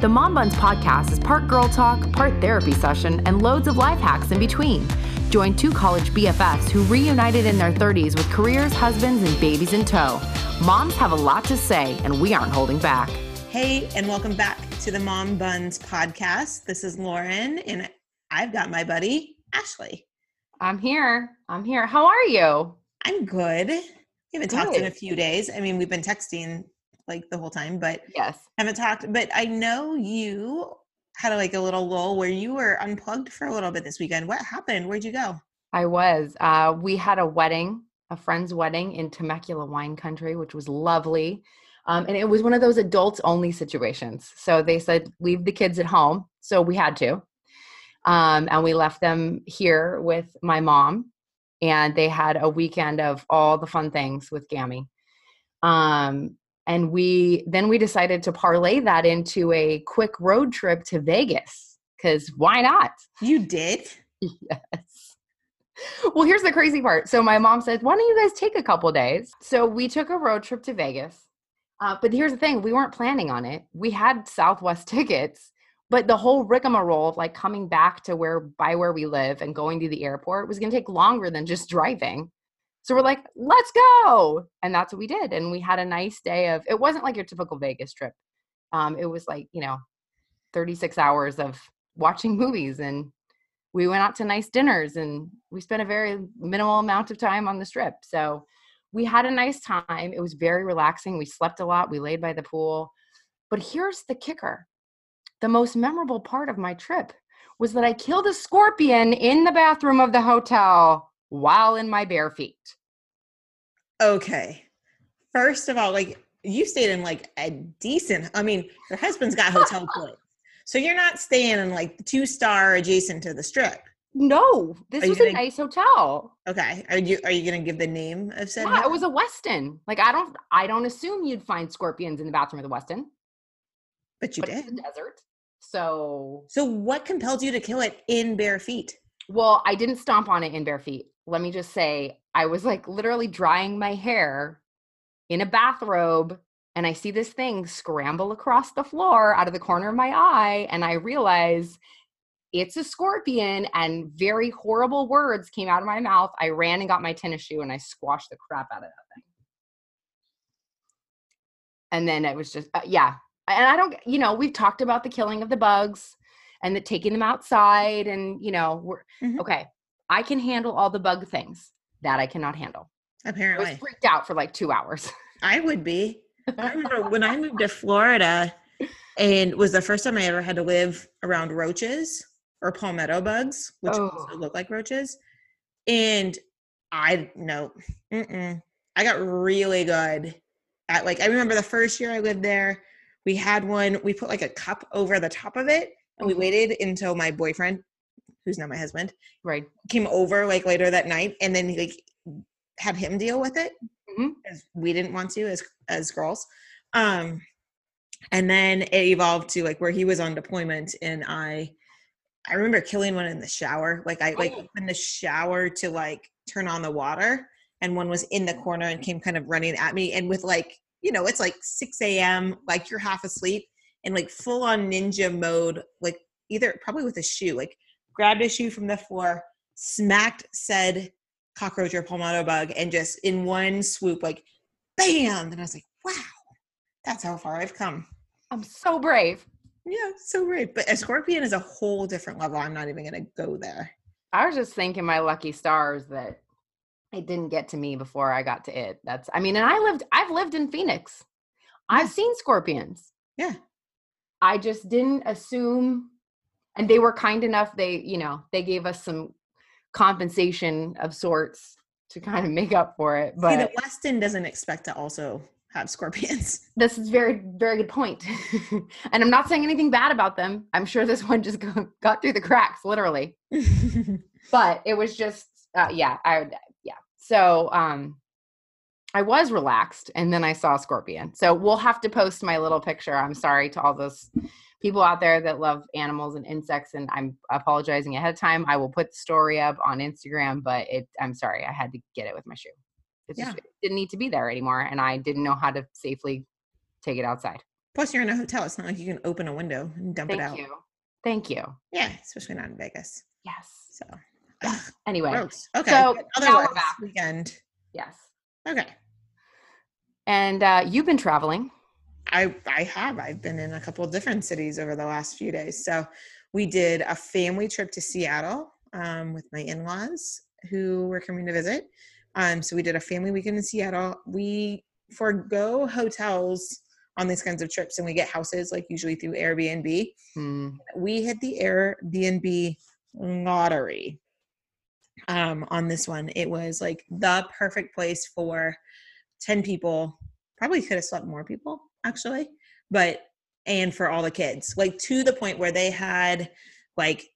The Mom Buns podcast is part girl talk, part therapy session, and loads of life hacks in between. Join two college BFFs who reunited in their 30s with careers, husbands, and babies in tow. Moms have a lot to say, and we aren't holding back. Hey, and welcome back to the Mom Buns podcast. This is Lauren, and I've got my buddy, Ashley. I'm here. I'm here. How are you? I'm good. We haven't talked in a few days. I mean, we've been texting like the whole time, but yes, haven't talked. But I know you had a, like a little lull where you were unplugged for a little bit this weekend. What happened? Where'd you go? I was. Uh, we had a wedding, a friend's wedding in Temecula wine country, which was lovely. Um, and it was one of those adults only situations. So they said, leave the kids at home. So we had to. Um, and we left them here with my mom. And they had a weekend of all the fun things with Gammy. Um, and we then we decided to parlay that into a quick road trip to Vegas because why not? You did? Yes. Well, here's the crazy part. So my mom said, "Why don't you guys take a couple days?" So we took a road trip to Vegas. Uh, but here's the thing: we weren't planning on it. We had Southwest tickets, but the whole rigmarole of like coming back to where by where we live and going to the airport was going to take longer than just driving. So we're like, let's go. And that's what we did. And we had a nice day of, it wasn't like your typical Vegas trip. Um, it was like, you know, 36 hours of watching movies and we went out to nice dinners and we spent a very minimal amount of time on the strip. So we had a nice time. It was very relaxing. We slept a lot. We laid by the pool. But here's the kicker the most memorable part of my trip was that I killed a scorpion in the bathroom of the hotel while in my bare feet. Okay. First of all, like you stayed in like a decent, I mean, your husband's got hotel points. So you're not staying in like the two star adjacent to the strip. No, this was gonna, a nice hotel. Okay. Are you are you gonna give the name of said? Yeah, hotel? it was a Westin. Like I don't I don't assume you'd find scorpions in the bathroom of the Westin. But you but did. desert. So So what compelled you to kill it in bare feet? Well, I didn't stomp on it in bare feet. Let me just say, I was like literally drying my hair in a bathrobe and I see this thing scramble across the floor out of the corner of my eye and I realize it's a scorpion and very horrible words came out of my mouth. I ran and got my tennis shoe and I squashed the crap out of that thing. And then it was just uh, yeah. And I don't you know, we've talked about the killing of the bugs and the taking them outside and you know we're mm-hmm. okay i can handle all the bug things that i cannot handle. Apparently i was freaked out for like two hours. I would be. I remember when i moved to florida and was the first time i ever had to live around roaches or palmetto bugs which oh. look like roaches and i no i got really good at like i remember the first year i lived there we had one we put like a cup over the top of it and we mm-hmm. waited until my boyfriend, who's now my husband, right, came over like later that night, and then like had him deal with it mm-hmm. as we didn't want to as as girls. Um, and then it evolved to like where he was on deployment, and I, I remember killing one in the shower. Like I like in the shower to like turn on the water, and one was in the corner and came kind of running at me, and with like you know it's like 6 a.m. like you're half asleep and like full on ninja mode, like either probably with a shoe, like grabbed a shoe from the floor, smacked said cockroach or palmetto bug, and just in one swoop, like bam. And I was like, wow, that's how far I've come. I'm so brave. Yeah, so brave. But a scorpion is a whole different level. I'm not even gonna go there. I was just thinking my lucky stars that it didn't get to me before I got to it. That's I mean, and I lived I've lived in Phoenix. I've seen scorpions. Yeah. I just didn't assume and they were kind enough they you know they gave us some compensation of sorts to kind of make up for it but See, the westin doesn't expect to also have scorpions this is very very good point and i'm not saying anything bad about them i'm sure this one just got through the cracks literally but it was just uh, yeah i yeah so um I was relaxed and then I saw a Scorpion. So we'll have to post my little picture. I'm sorry to all those people out there that love animals and insects and I'm apologizing ahead of time. I will put the story up on Instagram, but it I'm sorry, I had to get it with my shoe. It yeah. just it didn't need to be there anymore and I didn't know how to safely take it outside. Plus, you're in a hotel. It's not like you can open a window and dump Thank it out. you. Thank you. Yeah, especially not in Vegas. Yes. So, Yes. Anyway, gross. Okay. So, but now we're otherwise, weekend. yes. Okay. And uh, you've been traveling. I I have. I've been in a couple of different cities over the last few days. So we did a family trip to Seattle um, with my in-laws who were coming to visit. Um, so we did a family weekend in Seattle. We forego hotels on these kinds of trips and we get houses like usually through Airbnb. Hmm. We hit the Airbnb lottery um, on this one. It was like the perfect place for 10 people. Probably could have slept more people actually, but and for all the kids, like to the point where they had like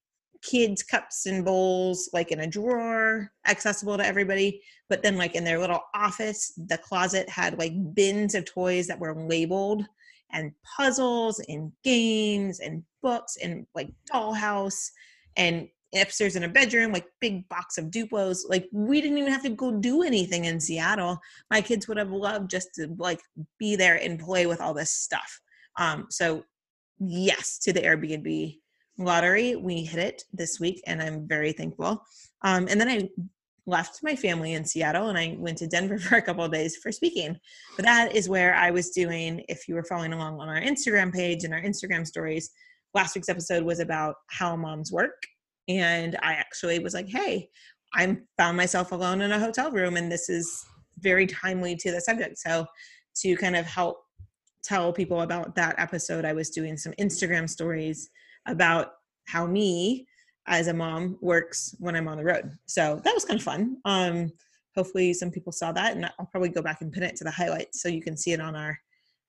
kids cups and bowls like in a drawer accessible to everybody but then like in their little office the closet had like bins of toys that were labeled and puzzles and games and books and like dollhouse and upstairs in a bedroom like big box of duplos. Like we didn't even have to go do anything in seattle. My kids would have loved just to like be there and play with all this stuff. Um so yes to the airbnb lottery we hit it this week and i'm very thankful. Um and then i left my family in seattle and i went to denver for a couple days for speaking. But that is where i was doing if you were following along on our instagram page and our instagram stories last week's episode was about how moms work and i actually was like hey i found myself alone in a hotel room and this is very timely to the subject. So to kind of help tell people about that episode i was doing some instagram stories about how me as a mom works when i'm on the road. So that was kind of fun. Um hopefully some people saw that and i'll probably go back and pin it to the highlights so you can see it on our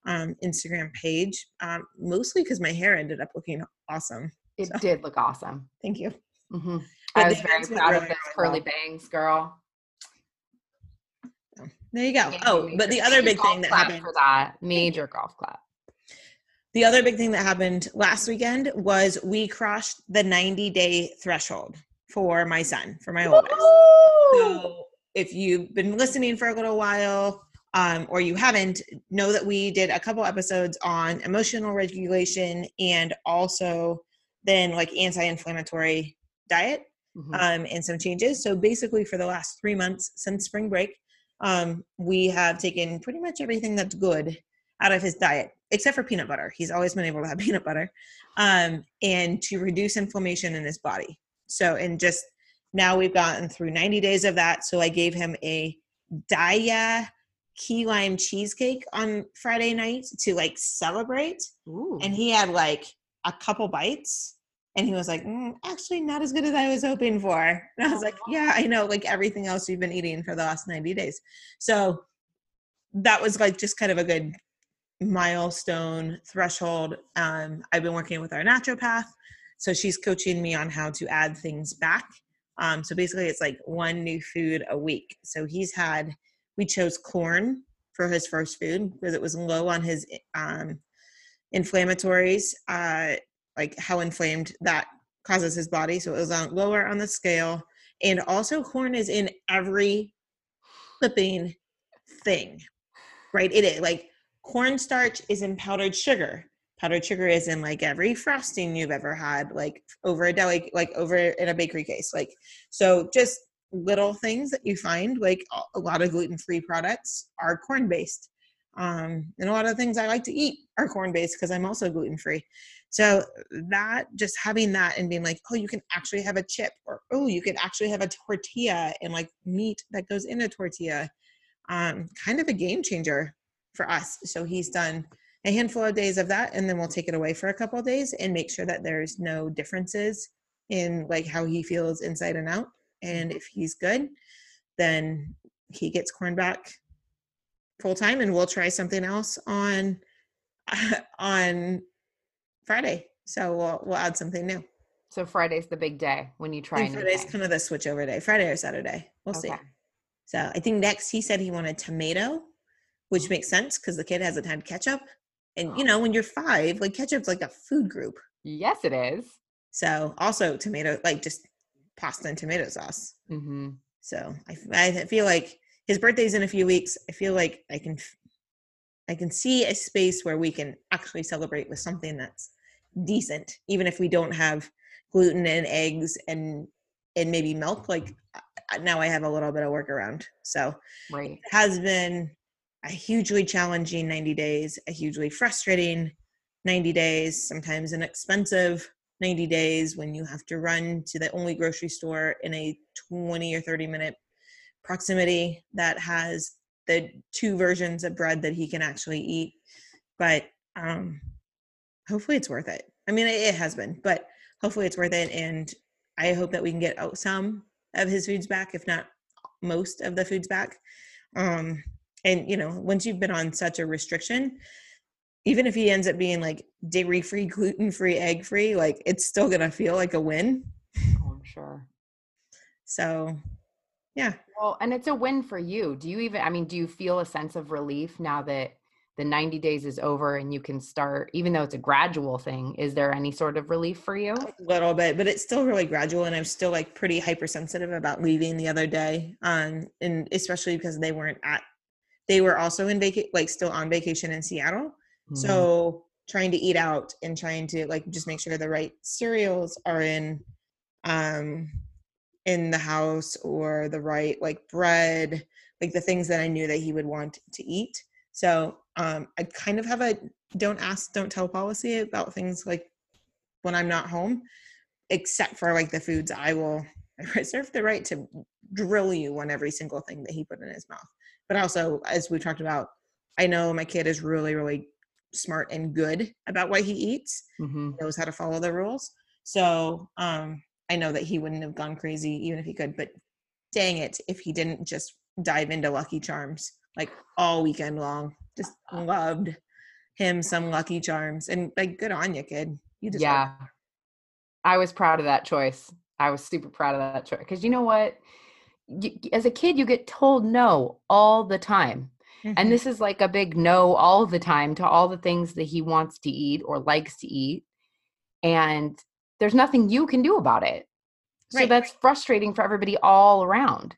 um, instagram page um, mostly because my hair ended up looking awesome It So- did look awesome. thank you hmm I was very proud of really, those really curly well. bangs, girl. there you go oh but the other big thing that happened for that major golf clap. The other big thing that happened last weekend was we crossed the 90 day threshold for my son, for my oldest. So if you've been listening for a little while, um, or you haven't, know that we did a couple episodes on emotional regulation and also then like anti-inflammatory diet Mhm. um, and some changes. So basically, for the last three months since spring break, um, we have taken pretty much everything that's good out of his diet, except for peanut butter. He's always been able to have peanut butter, um, and to reduce inflammation in his body. So, and just now we've gotten through 90 days of that. So I gave him a Daiya key lime cheesecake on Friday night to like celebrate Ooh. and he had like a couple bites and he was like mm, actually not as good as i was hoping for. And i was like yeah i know like everything else you've been eating for the last 90 days. So that was like just kind of a good milestone threshold um, i've been working with our naturopath so she's coaching me on how to add things back um, so basically it's like one new food a week. So he's had we chose corn for his first food because it was low on his um, inflammatories, uh, like how inflamed that causes his body. So it was on, lower on the scale. And also, corn is in every flipping thing, right? It is like cornstarch is in powdered sugar. Powdered sugar is in like every frosting you've ever had, like over a deli, like over in a bakery case. Like, so just little things that you find, like a- lot of gluten free products are corn based. Um, and a lot of things I like to eat are corn based because I'm also gluten free. So that just having that and being like, oh, you can actually have a chip, or oh, you can actually have a tortilla and like meat that goes in a tortilla, um, kind of a game changer for us. So he's done a handful of days of that, and then we'll take it away for a couple of days and make sure that there's no differences in like how he feels inside and out. And if he's good, then he gets corn back full time and we'll try something else on on Friday. So we'll we'll add something new. so Friday's the big day when you try I a think new Friday's kind of the switch over day. Friday or Saturday. We'll see. Okay. So I think next he said he wanted tomato, which makes sense because the kid hasn't had ketchup. And you know, when you're five, like ketchup's like a food group. Yes, it is. So also tomato, like just pasta and tomato sauce. Mm-hmm. So I, I feel like his birthday's in a few weeks. I feel like I can I can see a space where we can actually celebrate with something that's decent, even if we don't have gluten and eggs and and maybe milk. Like now, I have a little bit of workaround. So right. it has been a hugely challenging 90 days, a hugely frustrating 90 days, sometimes an expensive 90 days when you have to run to the only grocery store in a 20 or 30 minute proximity that has the two versions of bread that he can actually eat. But um, hopefully it's worth it. I mean, it has been, but hopefully it's worth it. And I hope that we can get out some of his foods back, if not most of the foods back. Um, and you know, once you've been on such a restriction, even if he ends up being like dairy free, gluten free, egg free, like it's still gonna feel like a win. Oh, I'm sure. So, yeah. Well, and it's a win for you. Do you even? I mean, do you feel a sense of relief now that the 90 days is over and you can start, even though it's a gradual thing? Is there any sort of relief for you? A little bit, but it's still really gradual, and I'm still like pretty hypersensitive about leaving the other day, um, and especially because they weren't at. They were also in vacation, like still on vacation in Seattle Mm-hmm. So trying to eat out and trying to like just make sure the right cereals are in um in the house or the right like bread, like the things that I knew that he would want to eat. So um I kind of have a don't ask, don't tell policy about things like when I'm not home, except for like the foods I will I reserve the right to drill you on every single thing that he put in his mouth. But also, as we talked about, I know my kid is really, really smart and good about what he eats mm-hmm. knows how to follow the rules so um i know that he wouldn't have gone crazy even if he could but dang it if he didn't just dive into lucky charms like all weekend long just loved him some lucky charms and like good on you kid you just yeah i was proud of that choice i was super proud of that choice because you know what you, as a kid you get told no all the time Mm-hmm. And this is like a big no all the time to all the things that he wants to eat or likes to eat. And there's nothing you can do about it. Right. So that's frustrating for everybody all around.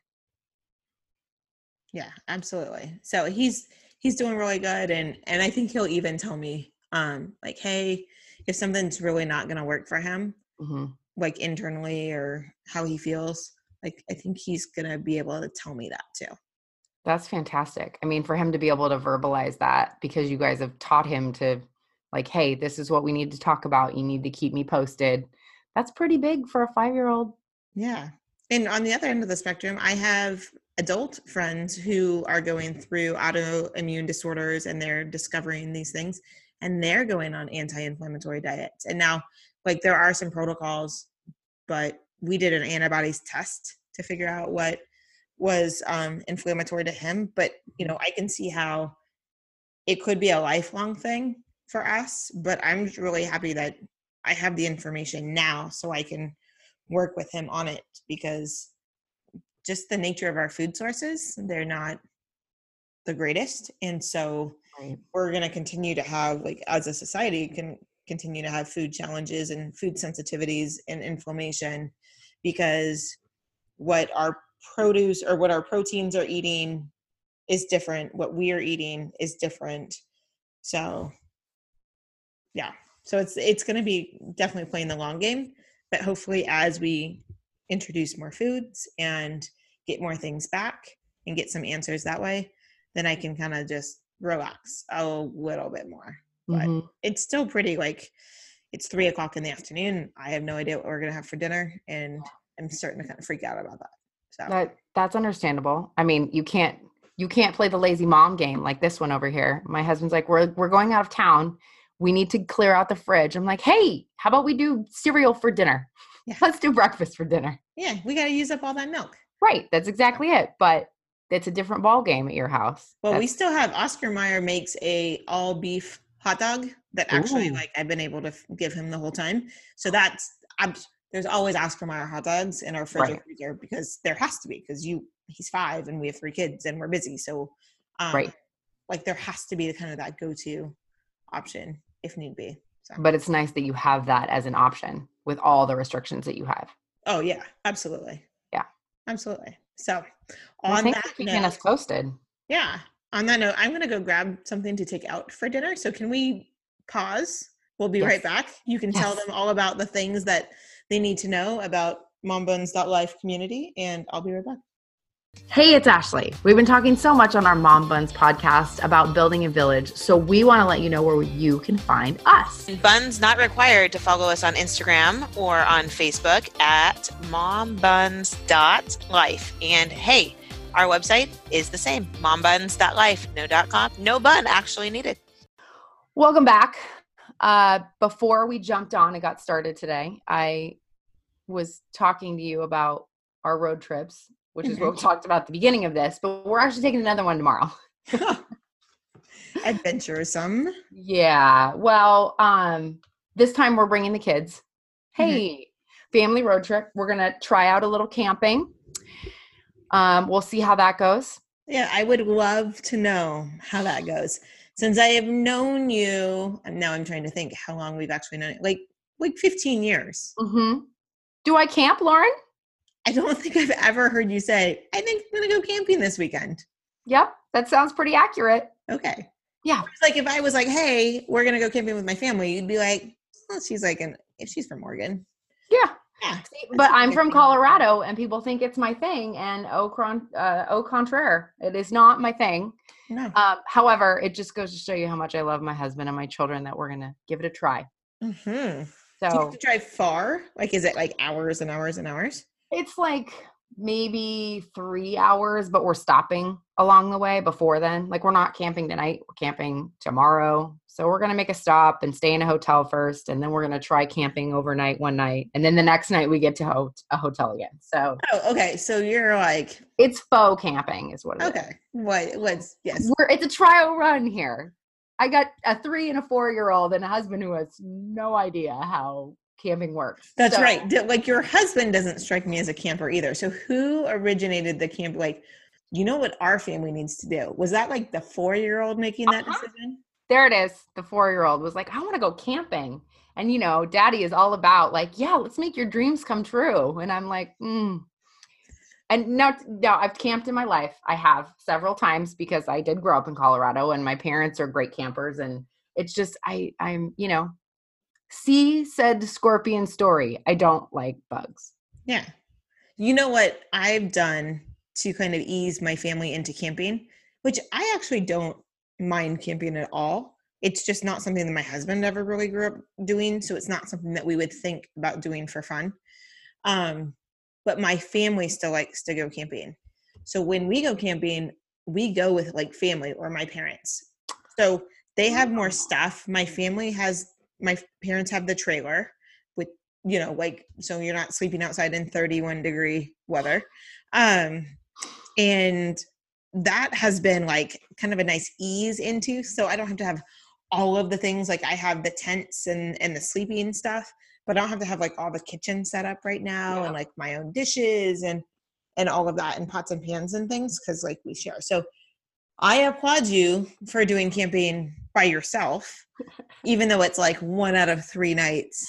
Yeah, absolutely. So he's he's doing really good and and I think he'll even tell me um like hey, if something's really not going to work for him, mm-hmm. like internally or how he feels, like I think he's going to be able to tell me that too. That's fantastic. I mean, for him to be able to verbalize that because you guys have taught him to, like, hey, this is what we need to talk about. You need to keep me posted. That's pretty big for a five year old. Yeah. And on the other end of the spectrum, I have adult friends who are going through autoimmune disorders and they're discovering these things and they're going on anti inflammatory diets. And now, like, there are some protocols, but we did an antibodies test to figure out what was um, inflammatory to him. But you know, I can see how it could be a lifelong thing for us. But I'm really happy that I have the information now, so I can work with him on it because just the nature of our food sources, they're not the greatest, and so right. we're going to continue to have like as a society can continue to have food challenges and food sensitivities and inflammation because what our produce or what our proteins are eating is different what we're eating is different. So yeah. So it's it's going to be definitely playing the long game but hopefully as we introduce more foods and get more things back and get some answers that way then i can kind of just relax a little bit more but mm-hmm. it's still pretty like it's three o'clock in the afternoon i have no idea what we're going to have for dinner and i'm starting to kind of freak out about that so that that's understandable. I mean, you can't you can't play the lazy mom game like this one over here. My husband's like, "We're we're going out of town. We need to clear out the fridge." I'm like, "Hey, how about we do cereal for dinner? Yeah. Let's do breakfast for dinner." Yeah, we got to use up all that milk. Right, that's exactly it. But it's a different ball game at your house. Well, that's- we still have Oscar Mayer makes a all beef hot dog that actually Ooh. like I've been able to give him the whole time. So that's I'm there's always Oscar Mayer hot dogs in our fridge right. freezer because there has to be because you he's five and we have three kids and we're busy. So um, right. like there has to be the kind of that go-to option if need be. So. But it's nice that you have that as an option with all the restrictions that you have. Oh yeah, absolutely. Yeah, absolutely. So on that, keeping note, us posted. Yeah, on that note, I'm going to go grab something to take out for dinner. So can we pause? We'll be Yes. right back. You can tell them all about the things that they need to know about mombuns.life community, and I'll be right back. Hey, it's Ashley. We've been talking so much on our Mom Buns podcast about building a village, so we want to let you know where you can find us. Buns not required to follow us on Instagram or on Facebook at mombuns.life. And hey, our website is the same, mombuns.life, no dot com, no bun actually needed. Welcome back. Uh, before we jumped on and got started today, I was talking to you about our road trips, which is what we talked about at the beginning of this, but we're actually taking another one tomorrow. Adventuresome. Yeah. Well, um, this time we're bringing the kids. Hey, family road trip. We're gonna try out a little camping. Um, we'll see how that goes. Yeah, I would love to know how that goes. Since I have known you, now I'm trying to think how long we've actually known it. Like like 15 years. Mm-hmm. Do I camp, Lauren? I don't think I've ever heard you say, I think I'm gonna go camping this weekend. Yep, that sounds pretty accurate. Okay. Yeah. It's like if I was like, hey, we're gonna go camping with my family, you'd be like, well, she's like an if she's from Oregon. Yeah. Yeah. But I'm from Colorado, and people think it's my thing. And au, con- uh, au contraire, it is not my thing. No. Um, however, it just goes to show you how much I love my husband and my children that we're gonna give it a try. hmm Do you So have to drive far? Like is it like hours and hours and hours? It's like maybe three hours, but we're stopping along the way before then. Like we're not camping tonight, we're camping tomorrow. So we're gonna make a stop and stay in a hotel first, and then we're gonna try camping overnight one night, and then the next night we get to ho- a hotel again. So Oh, okay. So you're like, it's faux camping, is what it is. okay. What what's yes. We're, it's a trial run here. I got a three and a four year old and a husband who has no idea how camping works. That's So- right. Like your husband doesn't strike me as a camper either. So who originated the camp? Like, you know what our family needs to do? Was that like the four year old making that Uh-huh. decision? There it is. The four year old was like, I want to go camping. And, you know, daddy is all about, like, yeah, let's make your dreams come true. And I'm like, mm. And now, now I've camped in my life. I have several times because I did grow up in Colorado and my parents are great campers. And it's just, I, I'm, you know, see said scorpion story. I don't like bugs. Yeah. You know what I've done to kind of ease my family into camping, which I actually don't mind camping at all. It's just not something that my husband ever really grew up doing, so it's not something that we would think about doing for fun. Um, but my family still likes to go camping. So when we go camping, we go with like family or my parents. So they have more stuff. My family has my parents have the trailer with you know like so you're not sleeping outside in 31 degree weather. Um and that has been like kind of a nice ease into so I don't have to have all of the things like I have the tents and and the sleeping stuff but I don't have to have like all the kitchen set up right now Yeah. and like my own dishes and and all of that and pots and pans and things because like we share. So I applaud you for doing camping by yourself, even though it's like one out of three nights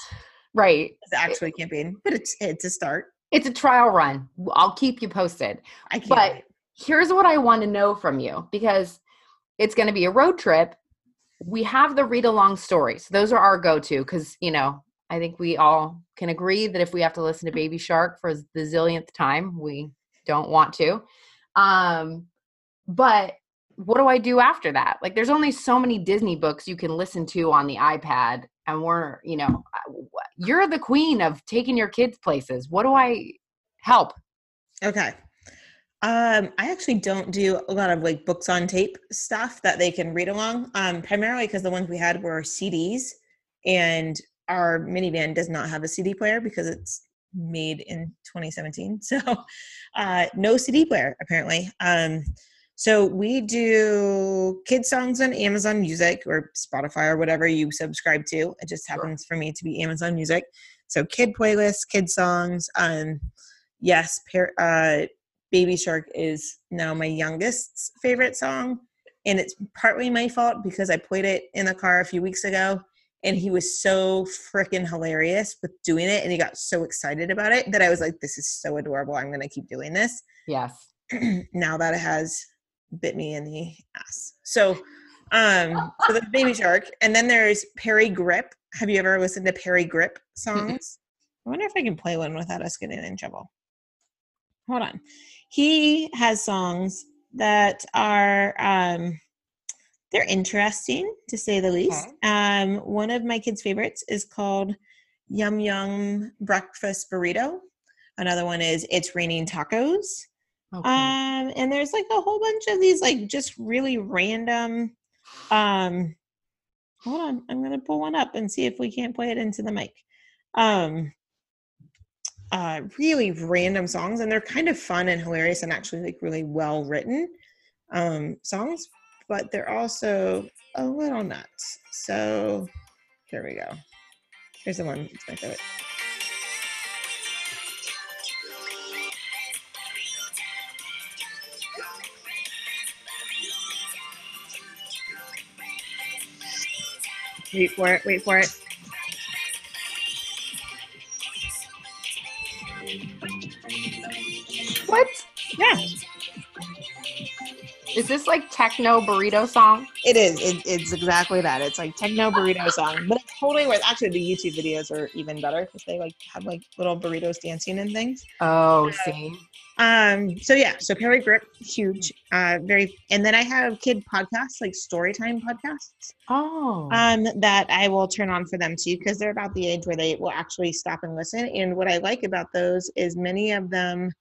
Right. is actually camping. But it's it's a start. It's a trial run. I'll keep you posted. I can't. But here's what I want to know from you because it's going to be a road trip. We have the read along stories. Those are our go to because, you know, I think we all can agree that if we have to listen to Baby Shark for the zillionth time, we don't want to. Um, but what do I do after that? Like, there's only so many Disney books you can listen to on the iPad. And we're, you know, you're the queen of taking your kids places. What do I help? Okay. Um, I actually don't do a lot of like books on tape stuff that they can read along. Um, primarily because the ones we had were CDs, and our minivan does not have a CD player because it's made in 2017. So, uh, no CD player apparently. Um, so we do kid songs on Amazon Music or Spotify or whatever you subscribe to. It just happens for me to be Amazon Music. So kid playlists, kid songs. Um, yes, par- uh, Baby Shark is now my youngest's favorite song. And it's partly my fault because I played it in the car a few weeks ago and he was so freaking hilarious with doing it and he got so excited about it that I was like, this is so adorable. I'm going to keep doing this. Yes. now that it has bit me in the ass. So, um, so the Baby Shark, and then there's Parry Gripp. Have you ever listened to Parry Gripp songs? I wonder if I can play one without us getting in trouble. Hold on. He has songs that are um they're interesting to say the least. Okay. Um one of my kids' favorites is called Yum Yum Breakfast Burrito. Another one is It's Raining Tacos. Okay. Um, and there's like a whole bunch of these like just really random. Um, hold on, I'm gonna pull one up and see if we can't play it into the mic. Um, uh, really random songs, and they're kind of fun and hilarious, and actually like really well written um songs, but they're also a little nuts. So here we go. Here's the one. It's my favorite. Wait for it. Wait for it. what Yeah, is this like techno burrito song? it is. It, it's exactly that. It's like techno burrito song, but it's totally worth. Actually, the YouTube videos are even better because they like have like little burritos dancing and things. Oh, see. Um. So yeah. So Parry Gripp, huge. Uh. Very. And then I have kid podcasts like Storytime podcasts. Oh. Um. That I will turn on for them too because they're about the age where they will actually stop and listen. And what I like about those is many of them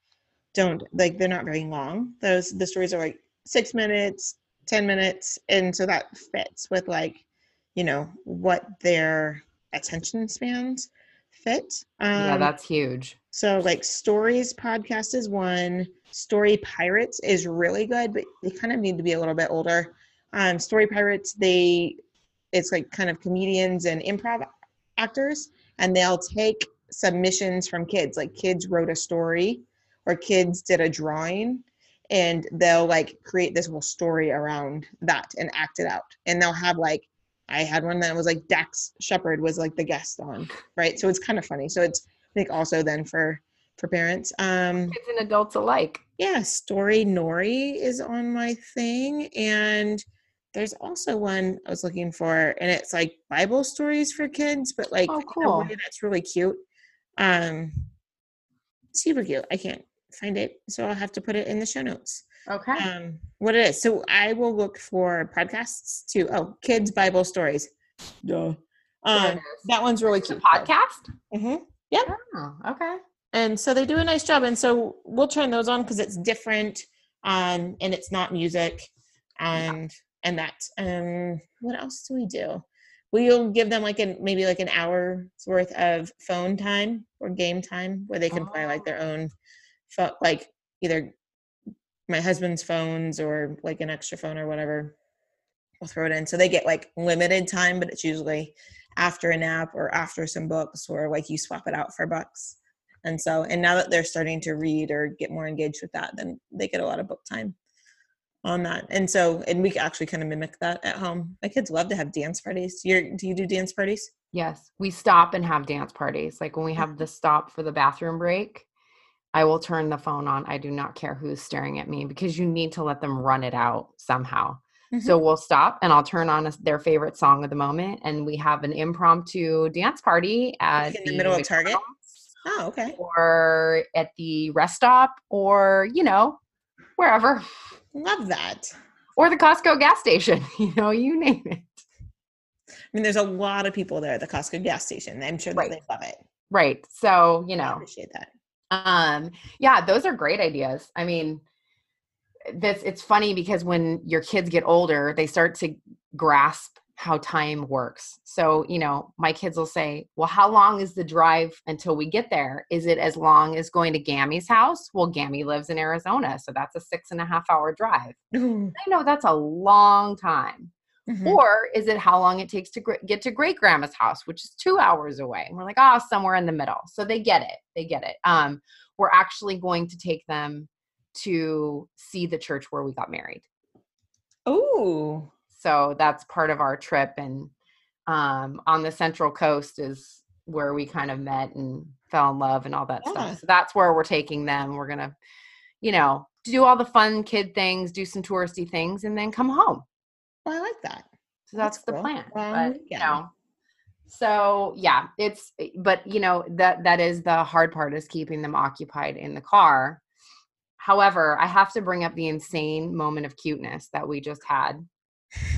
don't like they're not very long. Those the stories are like six minutes, ten minutes, and so that fits with like you know what their attention spans fit. Um, yeah, that's huge. so like stories podcast is one. Story Pirates is really good, but they kind of need to be a little bit older. Um, Story Pirates, they it's like kind of comedians and improv actors, and they'll take submissions from kids. Like kids wrote a story or kids did a drawing and they'll like create this whole story around that and act it out. And they'll have like I had one that was like Dax Shepard was like the guest on, right? So it's kind of funny. So it's I think also then for for parents. Um Kids and adults alike. yeah, Storynory is on my thing and there's also one I was looking for and it's like Bible stories for kids, but like Oh, cool. that's really cute. Um super cute. I can't find it, so I'll have to put it in the show notes Okay. um what it is so i will look for podcasts too oh kids bible stories Duh. There it um that one's really It's a cute podcast? hmm Oh, okay. and so they do a nice job and so we'll turn those on because it's different um and it's not music and and that um what else do we do we'll give them like an maybe like an hour's worth of phone time or game time where they can play like their own pho- like either my husband's phones or like an extra phone or whatever we'll throw it in so they get like limited time but it's usually after a nap or after some books or like you swap it out for books. and so and now that they're starting to read or get more engaged with that then they get a lot of book time on that and so and we actually kind of mimic that at home my kids love to have dance parties do you do you do dance parties Yes. We stop and have dance parties. Like when we mm. have the stop for the bathroom break, I will turn the phone on. I do not care who's staring at me because you need to let them run it out somehow. Mm-hmm. So we'll stop and I'll turn on a, their favorite song of the moment and we have an impromptu dance party at in the middle of Target? Oh okay or at the rest stop or, you know, wherever. love that Or the Costco gas station, you know, you name it. i mean there's a lot of people there at the costco gas station i'm sure that Right. they love it Right. So, you know, I know, appreciate that um yeah those are great ideas. I mean this it's funny because when your kids get older they start to grasp how time works. So you know my kids will say well how long is the drive until we get there? Is it as long as going to gammy's house? Well gammy lives in arizona so that's a six and a half hour drive. Mhm. i know that's a long time or is it how long it takes to gr- get to great grandma's house, which is two hours away? And we're like, oh, somewhere in the middle. So they get it. They get it. Um, we're actually going to take them to see the church where we got married. oh So that's part of our trip. And um, on the Central Coast is where we kind of met and fell in love and all that Yeah. stuff. So that's where we're taking them. We're going to, you know, do all the fun kid things, do some touristy things, and then come home. I like that. So that's, That's the cool. plan. Long But, you know, so yeah, it's eh, but you know that that is the hard part is keeping them occupied in the car. However, I have to bring up the insane moment of cuteness that we just had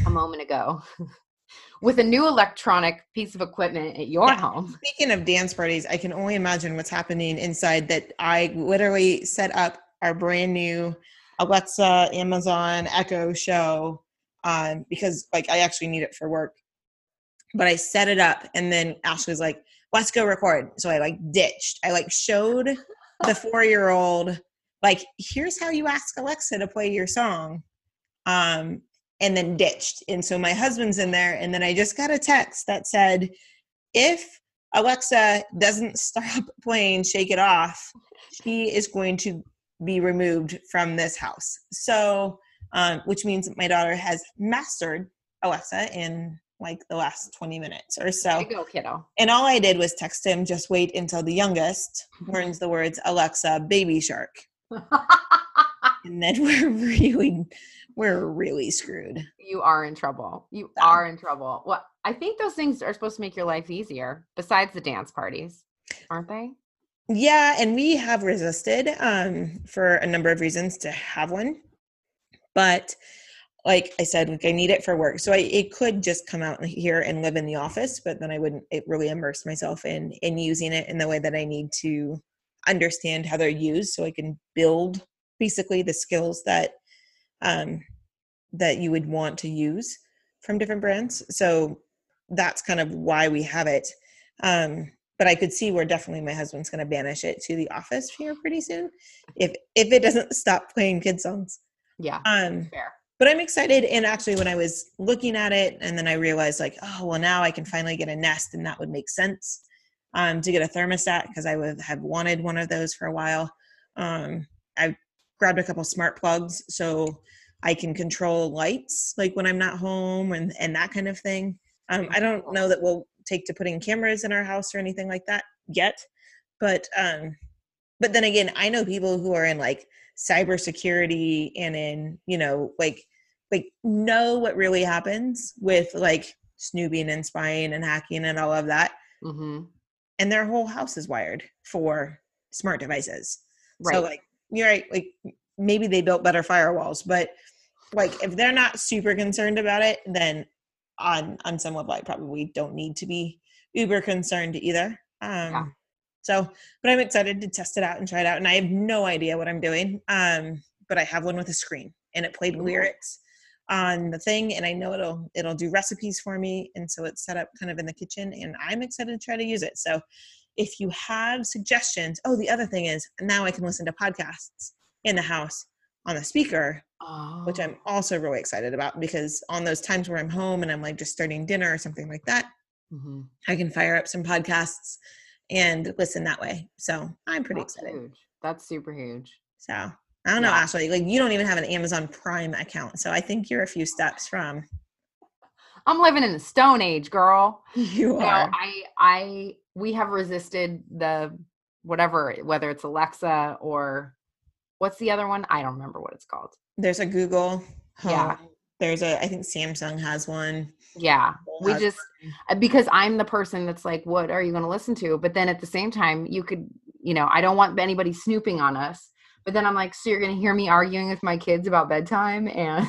a moment ago with a new electronic piece of equipment at your Yeah. home. Speaking of dance parties, I can only imagine what's happening inside that I literally set up our brand new Alexa Amazon Echo show um, because like I actually need it for work. But I set it up and then Ashley was like, let's go record. So I like ditched. I like showed the four year old, like, here's how you ask Alexa to play your song. Um, and then ditched. And so my husband's in there. And then I just got a text that said, if Alexa doesn't stop playing Shake It Off, she is going to be removed from this house. So, um, which means my daughter has mastered Alexa in like the last 20 minutes or so. Go, kiddo. And all I did was text him, just wait until the youngest learns the words Alexa, baby shark. And then we're really, we're really screwed. you are in trouble. You Yeah. are in trouble. Well, I think those things are supposed to make your life easier, besides the dance parties, aren't they? Yeah, and we have resisted um, for a number of reasons to have one, but like I said, like I need it for work, so I it could just come out here and live in the office, but then I wouldn't it really immerse myself in in using it in the way that I need to understand how they're used, so I can build basically the skills that um, that you would want to use from different brands. So that's kind of why we have it. Um, but I could see where definitely my husband's going to banish it to the office here pretty soon, if if it doesn't stop playing kid songs. Yeah, Um, fair. but I'm excited. And actually, when I was looking at it, and then I realized like, oh well, now I can finally get a Nest, and that would make sense um, to get a thermostat because I would have wanted one of those for a while. Um, I grabbed a couple smart plugs so I can control lights like when I'm not home and and that kind of thing. Um, I don't know that we'll take to putting cameras in our house or anything like that yet, but um, but then again, I know people who are in like cybersecurity and in you know like like know what really happens with like snooping and spying and hacking and all of that, hmm and their whole house is wired for smart devices. Right. So like you're right, like maybe they built better firewalls, but like if they're not super concerned about it, then on on some level I probably don't need to be uber concerned either. Um Yeah. So but I'm excited to test it out and try it out. And I have no idea what I'm doing. Um, but I have one with a screen and it played lyrics on the thing and I know it'll it'll do recipes for me. And so it's set up kind of in the kitchen and I'm excited to try to use it. So if you have suggestions, oh the other thing is now I can listen to podcasts in the house on the speaker, oh. which I'm also really excited about because on those times where I'm home and I'm like just starting dinner or something like that, Mhm. I can fire up some podcasts and listen that way. So I'm pretty That's excited. huge. That's super huge. So I don't know, Yeah. Ashley. Like you don't even have an Amazon Prime account, so I think you're a few steps from. I'm living in the Stone Age, girl. You No, are. I, I, we have resisted the whatever, whether it's Alexa or what's the other one? I don't remember what it's called. There's a Google. Home. Yeah. There's a. I think Samsung has one. Yeah, we has just uh, because I'm the person that's like, what are you going to listen to? But then at the same time, you could, you know, I don't want anybody snooping on us. But then I'm like, so you're going to hear me arguing with my kids about bedtime and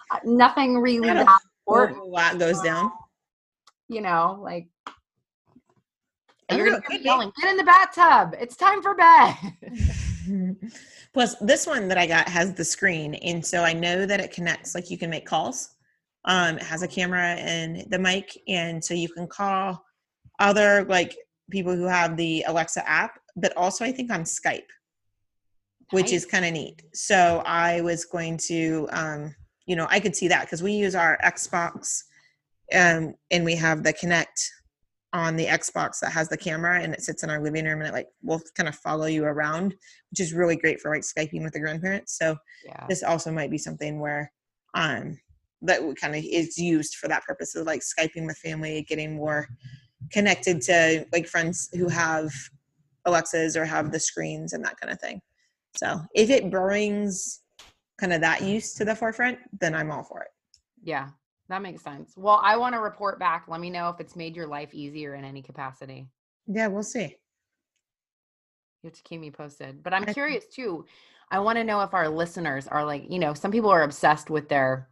nothing really that Or important, a lot goes down. you know, like you're don't going know, to be be. yelling, get in the bathtub. It's time for bed. Plus, this one that I got has the screen, and so I know that it connects. Like you can make calls. Um, it has a camera and the mic, and so you can call other like people who have the Alexa app, but also I think on Skype, which is kind of neat. So I was going to, um, you know, I could see that because we use our Xbox, um, and we have the Kinect on the Xbox that has the camera and it sits in our living room and it like will kind of follow you around, which is really great for like Skyping with the grandparents. So yeah. this also might be something where um that kind of is used for that purpose of like Skyping with family, getting more connected to like friends who have Alexas or have the screens and that kind of thing. So if it brings kind of that use to the forefront, then I'm all for it. Yeah, that makes sense. Well, I want to report back. Let me know if it's made your life easier in any capacity. Yeah, we'll see. You have to keep me posted. But I'm curious too. I want to know if our listeners are like, you know, some people are obsessed with their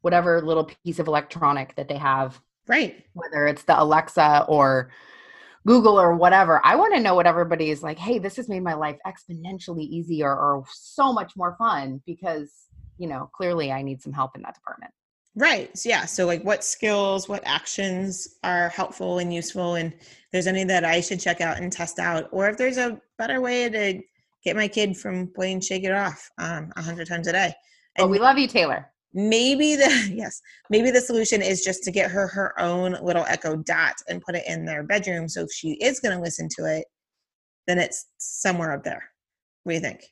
whatever little piece of electronic that they have, Right. whether it's the Alexa or Google or whatever. I want to know what everybody is like, hey, this has made my life exponentially easier or so much more fun because, you know, clearly I need some help in that department. Right. So, yeah. So, like, what skills, what actions are helpful and useful? And there's any that I should check out and test out, or if there's a better way to get my kid from playing Shake It Off um, a hundred times a day. But And we love you, Taylor. maybe the yes, maybe the solution is just to get her her own little Echo Dot and put it in their bedroom. So if she is going to listen to it, then it's somewhere up there. What do you think?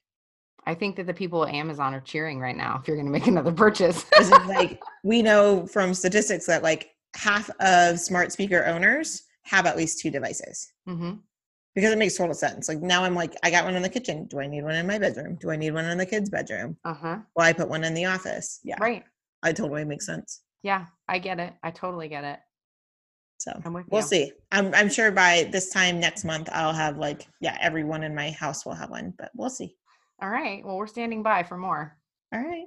I think that the people at Amazon are cheering right now if you're going to make another purchase. like we know from statistics that like half of smart speaker owners have at least two devices hmm because it makes total sense. Like now I'm like, I got one in the kitchen. Do I need one in my bedroom? Do I need one in the kids' bedroom? Uh huh. Well, I put one in the office. Yeah, Right. I totally make sense. Yeah, I get it. I totally get it. So we'll you. see. I'm I'm sure by this time next month I'll have like yeah everyone in my house will have one, but we'll see. All right. Well, we're standing by for more. All right.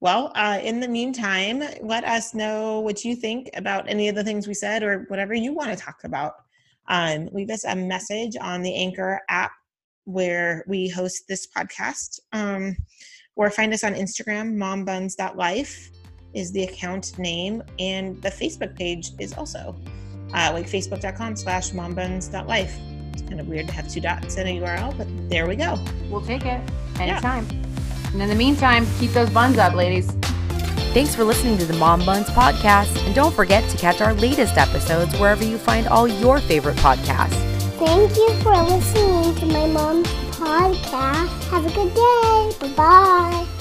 Well, uh, in the meantime, let us know what you think about any of the things we said or whatever you want to talk about. Um, leave us a message on the Anchor app where we host this podcast, um, or find us on Instagram. Mombuns.life is the account name, and the Facebook page is also uh, like facebook.com slash mombuns.life. It's kind of weird to have two dots in a URL, but there we go. We'll take it anytime. And in the meantime, keep those buns up, ladies. Thanks for listening to the Mom Buns podcast. And don't forget to catch our latest episodes wherever you find all your favorite podcasts. Thank you for listening to my mom's podcast. Have a good day. Bye bye.